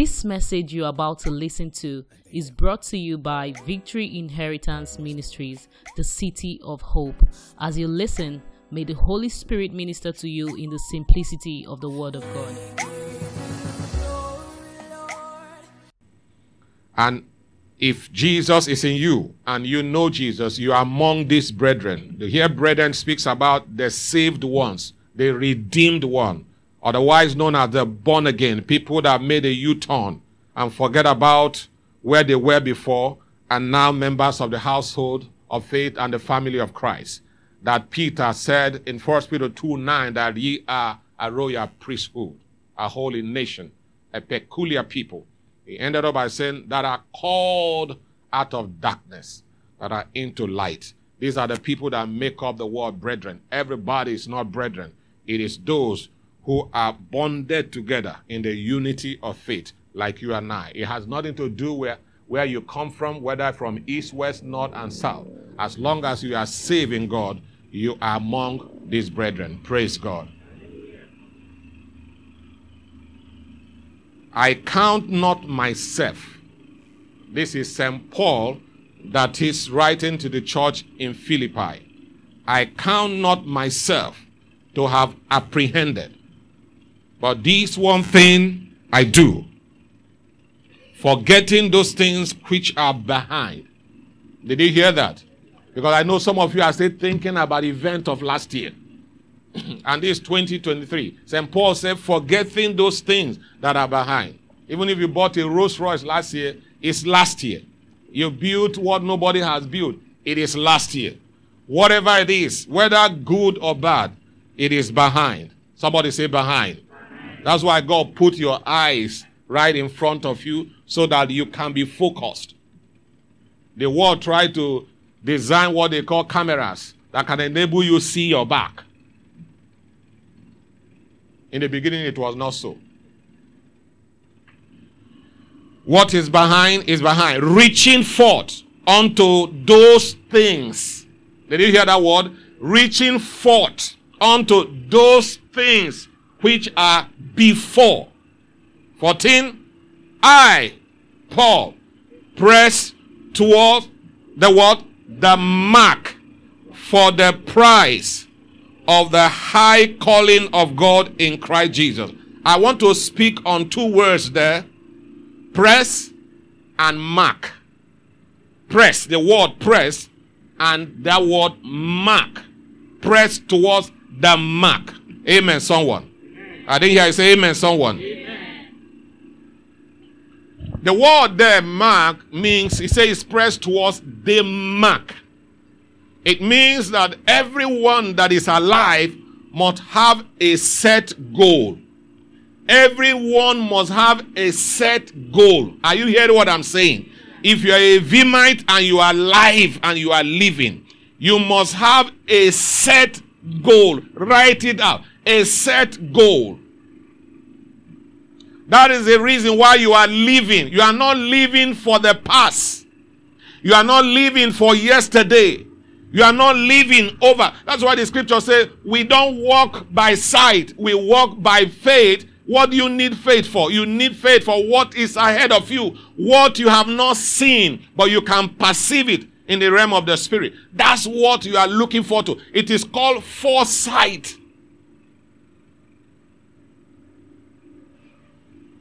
This message you're about to listen to is brought to you by Victory Inheritance Ministries, the City of Hope. As you listen, may the Holy Spirit minister to you in the simplicity of the Word of God. And if Jesus is in you and you know Jesus, you are among these brethren. Here brethren speaks about the saved ones, the redeemed one, otherwise known as the born again, people that made a U-turn and forget about where they were before and now members of the household of faith and the family of Christ. That Peter said in 1 Peter 2 9 that ye are a royal priesthood, a holy nation, a peculiar people he ended up by saying, that are called out of darkness, that are into light. These are the people that make up the word brethren. Everybody is not brethren. It is those who are bonded together in the unity of faith, like you and I. It has nothing to do with where you come from, whether from east, west, north, and south. As long as you are saving God, you are among these brethren. Praise God. I count not myself. This is St. Paul that is writing to the church in Philippi. I count not myself to have apprehended, but this one thing I do, forgetting those things which are behind. Did you hear that? Because I know some of you are still thinking about event of last year. and this 2023. St. Paul said, forgetting those things that are behind. Even if you bought a Rolls Royce last year, it's last year. You built what nobody has built, it is last year. Whatever it is, whether good or bad, it is behind. Somebody say behind. That's why God put your eyes right in front of you so that you can be focused. The world tried to design what they call cameras that can enable you see your back. In the beginning, it was not so. What is behind is behind. Reaching forth unto those things. Did you hear that word? Reaching forth unto those things which are before. 14. I, Paul, press towards the what? The mark for the prize of the high calling of God in Christ Jesus. I want to speak on two words there press and mark. Press, the word press, and that word mark. Press towards the mark. Amen, someone. I didn't hear you say amen, someone. Amen. The word there, mark, means, it says press towards the mark. It means that everyone that is alive must have a set goal. Everyone must have a set goal. Are you hearing what I'm saying? If you are a Vimite and you are alive and you are living, you must have a set goal. Write it out. A set goal. That is the reason why you are living. You are not living for the past. You are not living for yesterday. You are not living over. That's why the scripture says we don't walk by sight, we walk by faith. What do you need faith for? You need faith for what is ahead of you, what you have not seen, but you can perceive it in the realm of the spirit. That's what you are looking for to. It is called foresight.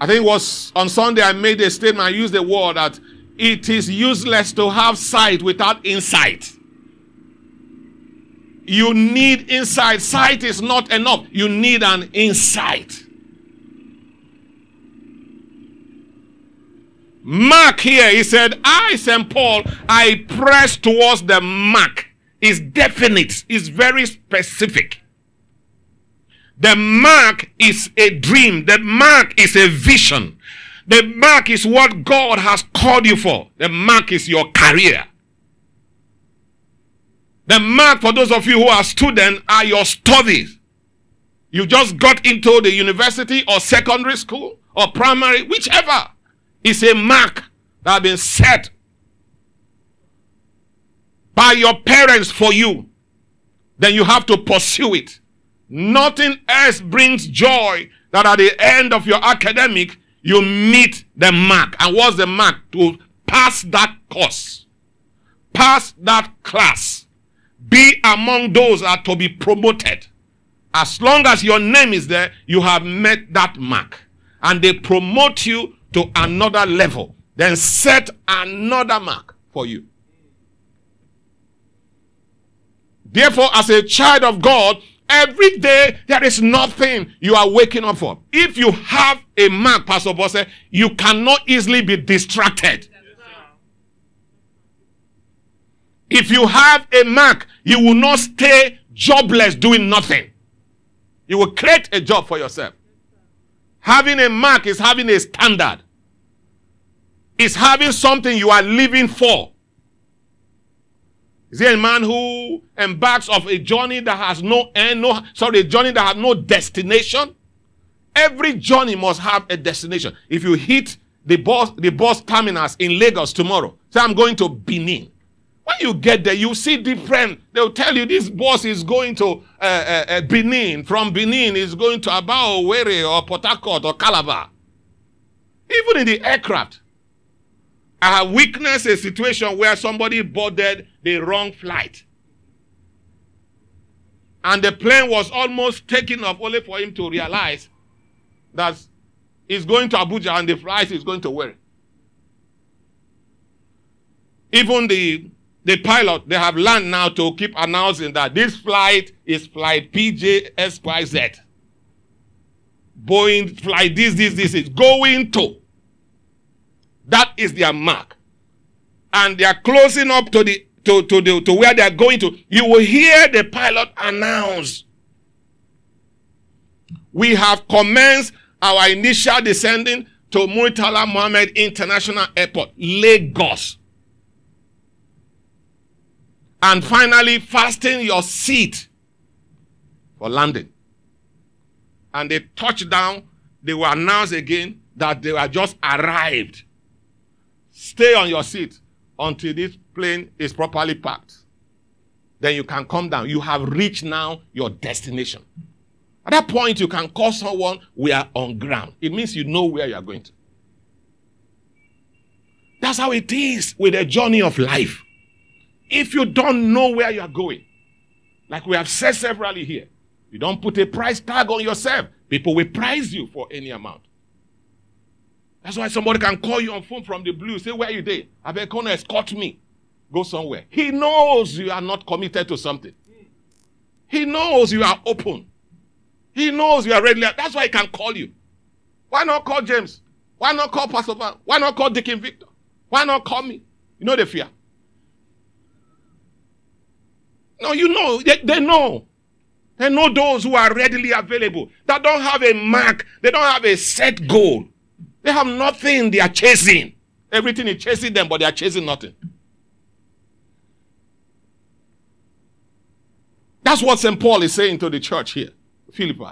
I think it was on Sunday I made a statement. I used the word that it is useless to have sight without insight. You need insight. Sight is not enough. You need an insight. Mark here, he said, I, St. Paul, I press towards the mark. It's definite, it's very specific. The mark is a dream, the mark is a vision. The mark is what God has called you for. The mark is your career. The mark for those of you who are students are your studies. You just got into the university or secondary school or primary, whichever. is a mark that has been set by your parents for you. Then you have to pursue it. Nothing else brings joy that at the end of your academic, you meet the mark. And what's the mark? To pass that course, pass that class, be among those that are to be promoted. As long as your name is there, you have met that mark. And they promote you to another level. Then set another mark for you. Therefore, as a child of God, every day there is nothing you are waking up for. If you have a mark, Pastor Boss you cannot easily be distracted. If you have a mark, you will not stay jobless doing nothing. You will create a job for yourself. Having a mark is having a standard. It's having something you are living for. Is there a man who embarks of a journey that has no end, no sorry, a journey that has no destination? Every journey must have a destination. If you hit the bus, the bus terminus in Lagos tomorrow, say I'm going to Benin. When you get there, you see different. They'll tell you this bus is going to uh, uh, uh, Benin. From Benin, is going to Aba Owerri or Port Harcourt or Calabar. Even in the aircraft, I have witnessed a situation where somebody boarded the wrong flight. And the plane was almost taking off only for him to realize that he's going to Abuja and the flight is going to where? Even the, the pilot, they have learned now to keep announcing that this flight is flight PJSYZ. Boeing flight this, this, this is going to. That is their mark. And they are closing up to the to, to, the, to where they are going to. You will hear the pilot announce. We have commenced our initial descending to Murtala Muhammed International Airport, Lagos. And finally, fasten your seat for landing. And they touch down, they will announce again that they have just arrived Stay on your seat until this plane is properly parked. Then you can come down. You have reached now your destination. At that point, you can call someone, we are on ground. It means you know where you are going to. That's how it is with the journey of life. If you don't know where you are going, like we have said severally here, you don't put a price tag on yourself. People will price you for any amount. That's why somebody can call you on phone from the blue, say, Where you there? I beg to escort me. Go somewhere. He knows you are not committed to something. He knows you are open. He knows you are ready. That's why he can call you. Why not call James? Why not call Pastor Van? Why not call Deacon Victor? Why not call me? You know the fear. No, you know. They, they know. They know those who are readily available. That don't have a mark. They don't have a set goal. They have nothing they are chasing. Everything is chasing them, but they are chasing nothing. That's what St. Paul is saying to the church here, Philippi.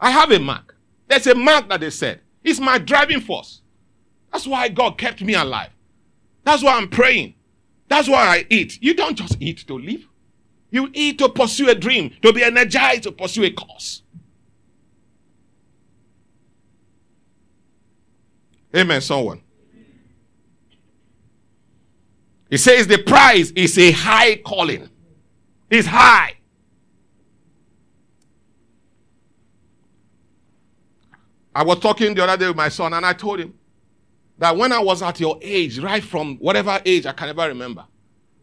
I have a mark. There's a mark that they said. It's my driving force. That's why God kept me alive. That's why I'm praying. That's why I eat. You don't just eat to live. You eat to pursue a dream, to be energized to pursue a cause. Amen, someone. He says the prize is a high calling. It's high. I was talking the other day with my son, and I told him that when I was at your age, right from whatever age I can never remember,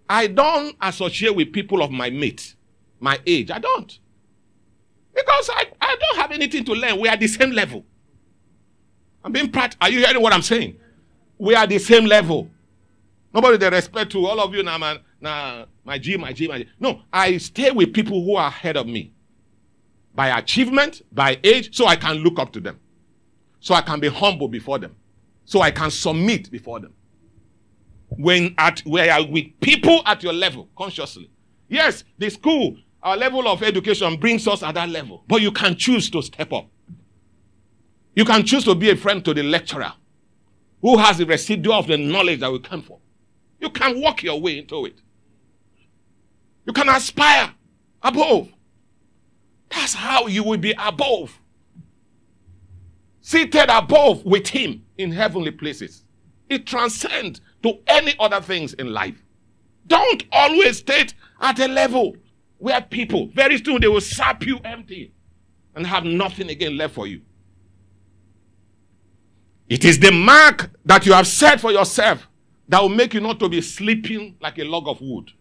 I don't associate with people of my mate, my age. I don't. Because I, I don't have anything to learn. We are the same level. I'm being practical. Are you hearing what I'm saying? We are the same level. Nobody they respect to all of you now, man. Now, my G, my G, my G. No, I stay with people who are ahead of me by achievement, by age, so I can look up to them. So I can be humble before them. So I can submit before them. When at where are with people at your level, consciously. Yes, the school, our level of education brings us at that level. But you can choose to step up. You can choose to be a friend to the lecturer who has the residue of the knowledge that we come for. You can walk your way into it. You can aspire above. That's how you will be above. seated above with him in heavenly places. It transcends to any other things in life. Don't always stay at a level where people, very soon, they will sap you empty and have nothing again left for you. It is the mark that you have set for yourself that will make you not to be sleeping like a log of wood.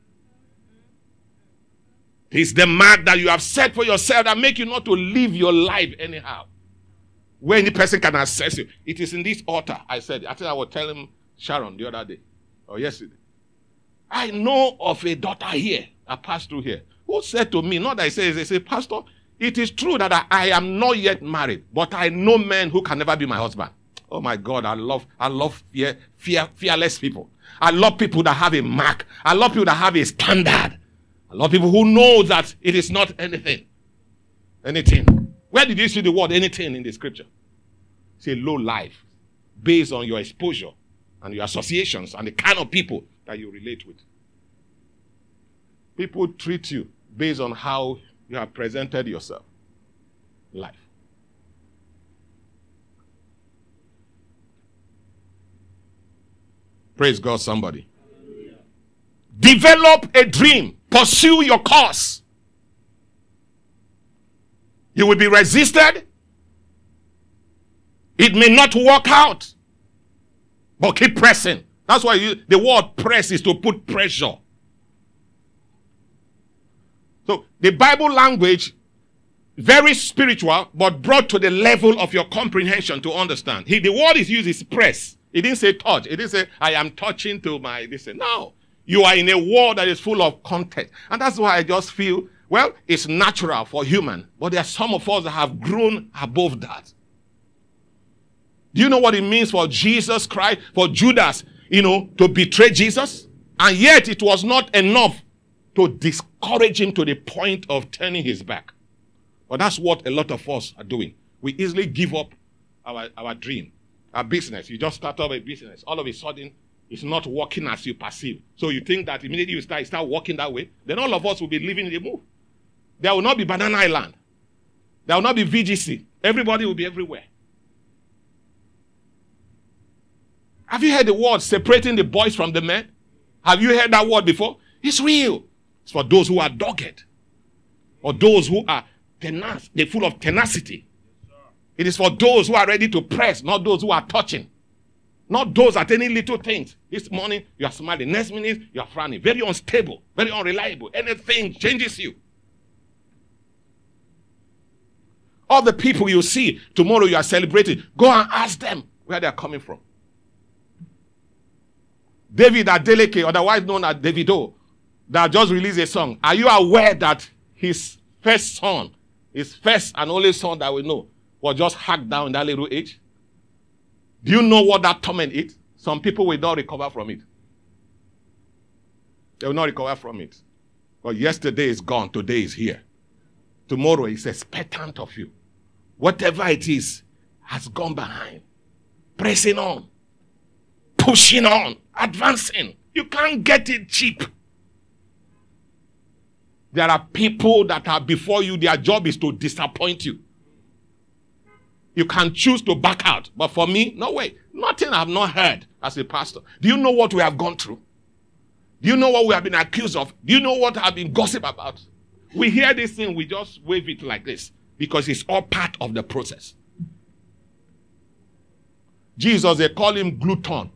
It is the mark that you have set for yourself that make you not to live your life anyhow. Where any person can access you. It is in this altar. I said, I think I was telling Sharon the other day or yesterday. I know of a daughter here that passed through here who said to me, not that I say, they say, Pastor, it is true that I, I am not yet married, but I know men who can never be my husband. Oh my God, I love, I love fear, fear, fearless people. I love people that have a mark. I love people that have a standard. I love people who know that it is not anything. Anything. Where did you see the word anything in the scripture? It's a low life based on your exposure and your associations and the kind of people that you relate with. People treat you based on how you have presented yourself. Life. Praise God, somebody. Develop a dream. Pursue your cause. You will be resisted. It may not work out. But keep pressing. That's why you, the word press is to put pressure. So the Bible language, very spiritual, but brought to the level of your comprehension to understand. He, the word is used is press. He didn't say touch. He didn't say, I am touching to my this. No. You are in a world that is full of content. And that's why I just feel, well, it's natural for human, but there are some of us that have grown above that. Do you know what it means for Jesus Christ, for Judas, you know, to betray Jesus? And yet it was not enough to discourage him to the point of turning his back. But that's what a lot of us are doing. We easily give up our, our dream a business. You just start up a business. All of a sudden, it's not working as you perceive. So you think that immediately you start, you start working that way, then all of us will be living in the move. There will not be Banana Island. There will not be VGC. Everybody will be everywhere. Have you heard the word separating the boys from the men? Have you heard that word before? It's real. It's for those who are dogged or those who are tenacious. They're full of tenacity. It is for those who are ready to press, not those who are touching. Not those at any little things. This morning you are smiling. Next minute you are frowning. Very unstable, very unreliable. Anything changes you. All the people you see tomorrow you are celebrating, go and ask them where they are coming from. David Adeleke, otherwise known as Davido, that just released a song. Are you aware that his first son, his first and only son that we know, was just hacked down in that little age? Do you know what that torment is? Some people will not recover from it. They will not recover from it. But yesterday is gone, today is here. Tomorrow is expectant of you. Whatever it is has gone behind. Pressing on, pushing on, advancing. You can't get it cheap. There are people that are before you, their job is to disappoint you. You can choose to back out. But for me, no way. Nothing I've not heard as a pastor. Do you know what we have gone through? Do you know what we have been accused of? Do you know what I've been gossip about? We hear this thing, we just wave it like this because it's all part of the process. Jesus, they call him glutton.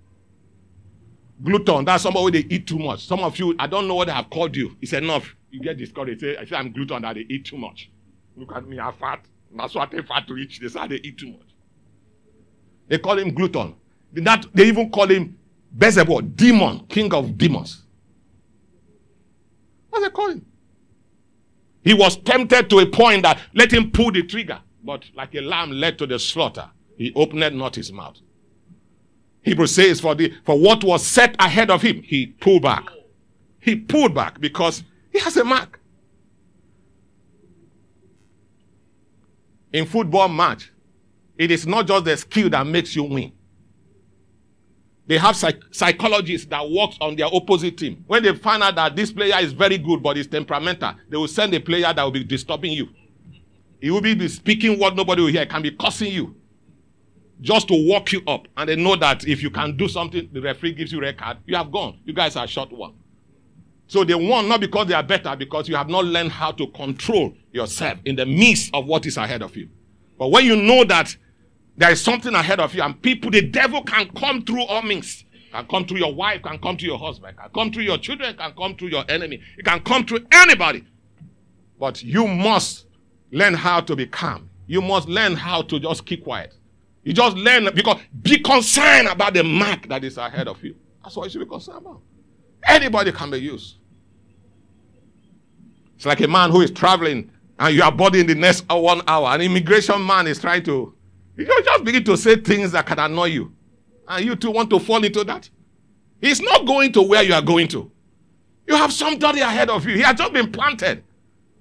Glutton, that's somebody they eat too much. Some of you, I don't know what they have called you. It's enough. You get discouraged. Say, I say I'm glutton that they eat too much. Look at me, I'm fat. That's what they fat to eat. They say they eat too much. They call him glutton. That they even call him Beelzebub, demon, king of demons. What they call him? He was tempted to a point that let him pull the trigger, but like a lamb led to the slaughter, he opened not his mouth. Hebrew says for the for what was set ahead of him, he pulled back. He pulled back because he has a mark. In football match, it is not just the skill that makes you win. They have psych- psychologists that works on their opposite team. When they find out that this player is very good but is temperamental, they will send a player that will be disturbing you. He will be speaking what nobody will hear. It can be cursing you. just to walk you up. And they know that if you can do something, the referee gives you red card, you have gone. You guys are short one. So they won not because they are better, because you have not learned how to control yourself in the midst of what is ahead of you. But when you know that there is something ahead of you and people, the devil can come through all means. Can come through your wife, can come to your husband, can come through your children, can come through your enemy. It can come through anybody. But you must learn how to be calm. You must learn how to just keep quiet. You just learn because be concerned about the mark that is ahead of you. That's what you should be concerned about. Anybody can be used. It's like a man who is traveling and you are boarding the next one hour. An immigration man is trying to, you just begin to say things that can annoy you. And you too want to fall into that. He's not going to where you are going to. You have somebody ahead of you. He has just been planted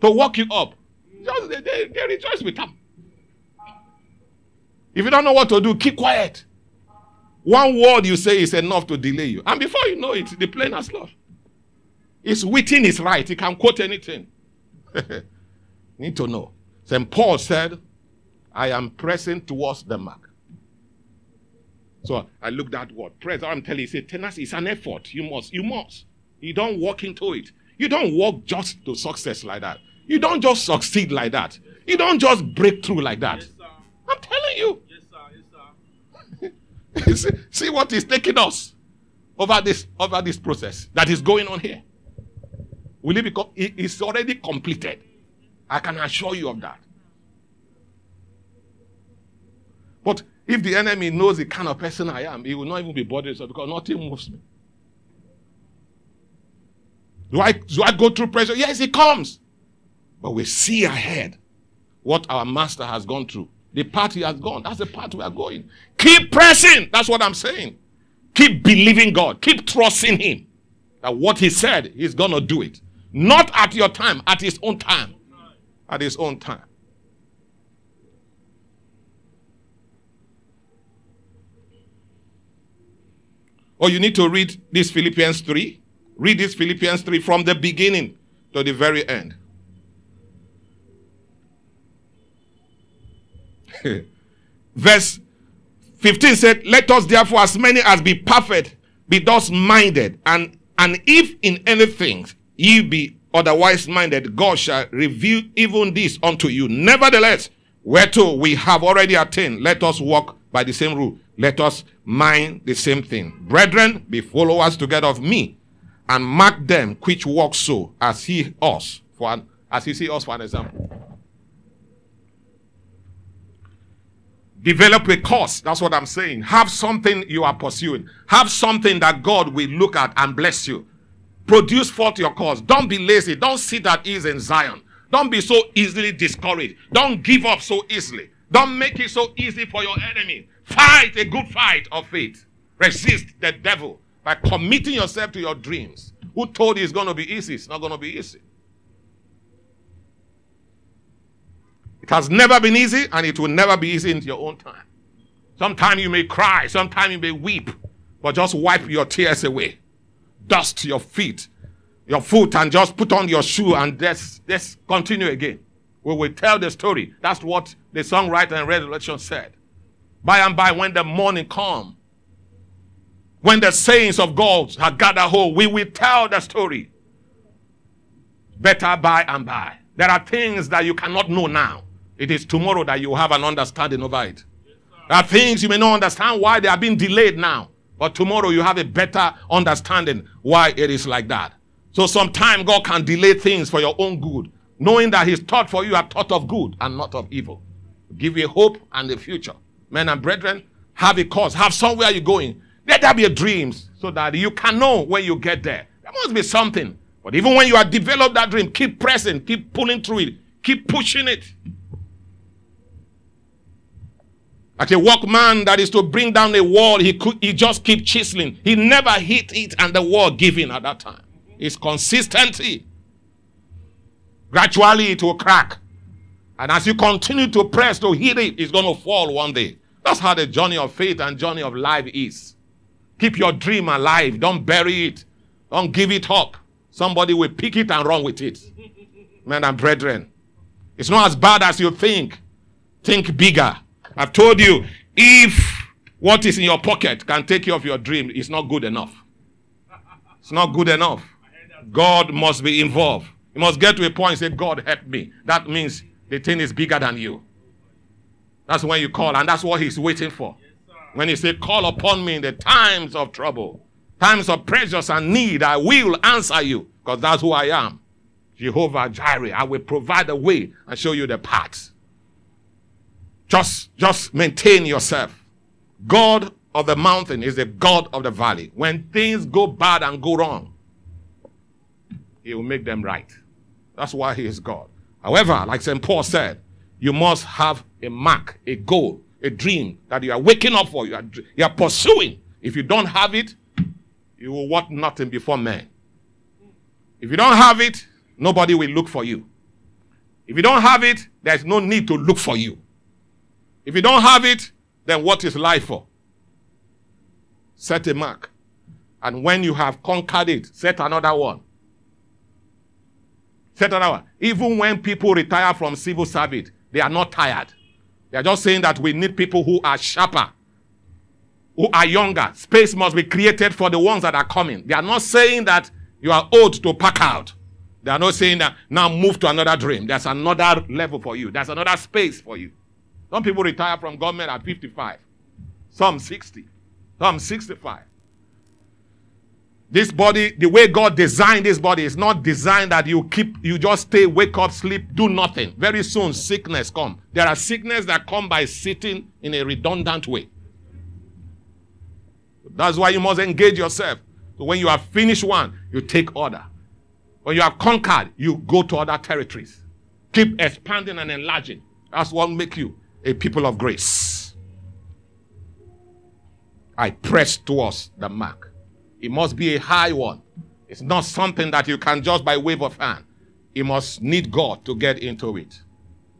to walk you up. Just, they, they, rejoice with him. If you don't know what to do, keep quiet. One word you say is enough to delay you. And before you know it, the plane has lost. It's within his right. He can quote anything. Need to know. St. Paul said, I am pressing towards the mark. So I looked at what press. I'm telling you, say tenacity is an effort. You must, you must. You don't walk into it. You don't walk just to success like that. You don't just succeed like that. You don't just break through like that. Yes, I'm telling you. Yes, sir. Yes, sir. see, see what is taking us over this over this process that is going on here. Will it become? It's already completed. I can assure you of that. But if the enemy knows the kind of person I am, he will not even be bothered because nothing moves me. Do I, do I go through pressure? Yes, it comes. But we see ahead what our master has gone through. The path he has gone. That's the path we are going. Keep pressing. That's what I'm saying. Keep believing God. Keep trusting him. That what he said, he's going to do it. Not at your time, at his own time. At his own time. Or you need to read this Philippians 3. Read this Philippians 3 from the beginning to the very end. Verse 15 said, Let us therefore, as many as be perfect, be thus minded, and, and if in anything ye be otherwise minded, God shall reveal even this unto you. Nevertheless, whereto we have already attained, let us walk by the same rule. Let us mind the same thing. Brethren, be followers together of me, and mark them which walk so as he us for an, as he see us for an example. Develop a cause. That's what I'm saying. Have something you are pursuing. Have something that God will look at and bless you. Produce forth your cause. Don't be lazy. Don't sit at ease in Zion. Don't be so easily discouraged. Don't give up so easily. Don't make it so easy for your enemy. Fight a good fight of faith. Resist the devil by committing yourself to your dreams. Who told you it's going to be easy? It's not going to be easy. It has never been easy and it will never be easy in your own time. Sometimes you may cry, sometimes you may weep, but just wipe your tears away. Dust your feet, your foot, and just put on your shoe and let's, let's continue again. We will tell the story. That's what the songwriter in Revelation said. By and by, when the morning come, when the saints of God have gathered home, we will tell the story. Better by and by. There are things that you cannot know now. It is tomorrow that you have an understanding over it. There are things you may not understand why they are being delayed now. But tomorrow you have a better understanding why it is like that. So sometimes God can delay things for your own good, knowing that His thought for you are thought of good and not of evil. Give you hope and a future. Men and brethren, have a cause, have somewhere you're going. Let there be a dream so that you can know when you get there. There must be something. But even when you have developed that dream, keep pressing, keep pulling through it, keep pushing it. Like a workman that is to bring down a wall, he could he just keep chiseling. He never hit it and the wall giving at that time. It's consistency. Gradually it will crack. And as you continue to press to hit it, it's going to fall one day. That's how the journey of faith and journey of life is. Keep your dream alive. Don't bury it. Don't give it up. Somebody will pick it and run with it. Men and brethren, it's not as bad as you think. Think bigger. I've told you, If what is in your pocket can take you off your dream, it's not good enough. It's not good enough. God must be involved. You must get to a point and say, God, help me. That means the thing is bigger than you. That's when you call, and that's what He's waiting for. When He say, Call upon me in the times of trouble, times of pressures and need, I will answer you, because that's who I am. Jehovah Jireh, I will provide a way and show you the path. Just, just maintain yourself. God of the mountain is the God of the valley. When things go bad and go wrong, He will make them right. That's why He is God. However, like St. Paul said, you must have a mark, a goal, a dream that you are waking up for, you are, you are pursuing. If you don't have it, you will want nothing before men. If you don't have it, nobody will look for you. If you don't have it, there's no need to look for you. If you don't have it, then what is life for? Set a mark. And when you have conquered it, set another one. Set another one. Even when people retire from civil service, they are not tired. They are just saying that we need people who are sharper, who are younger. Space must be created for the ones that are coming. They are not saying that you are old to pack out. They are not saying that now move to another dream. There's another level for you. There's another space for you. Some people retire from government at 55, some 60, some 65. This body, the way God designed this body, is not designed that you keep, you just stay, wake up, sleep, do nothing. Very soon, sickness come. There are sickness that come by sitting in a redundant way. That's why you must engage yourself. So when you have finished one, you take order. When you have conquered, you go to other territories. Keep expanding and enlarging. That's what make you a people of grace. I press towards the mark. It must be a high one. It's not something that you can just by wave of hand. You must need God to get into it.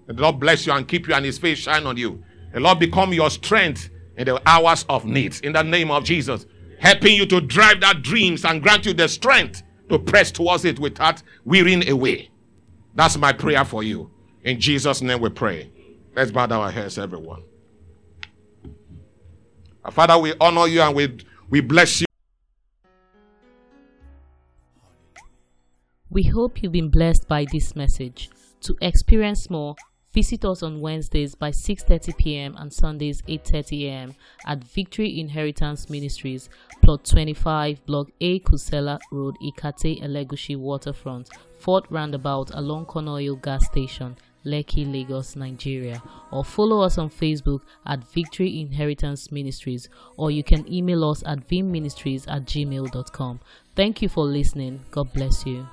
The Lord bless you and keep you and his face shine on you. The Lord become your strength in the hours of need. In the name of Jesus. Helping you to drive that dreams and grant you the strength to press towards it without wearying away. That's my prayer for you. In Jesus' name we pray. Let's bow our heads, everyone. Our Father, we honor you and we, we bless you. We hope you've been blessed by this message. To experience more, visit us on Wednesdays by 6:30 p.m. and Sundays 8:30 a.m. at Victory Inheritance Ministries, plot 25, block A, Kusenla Road, Ikate, Elegushi Waterfront, Fort Roundabout along Conoil Gas Station. Lekki, Lagos, Nigeria, or follow us on Facebook at Victory Inheritance Ministries, or you can email us at vimministries at gmail.com. Thank you for listening. God bless you.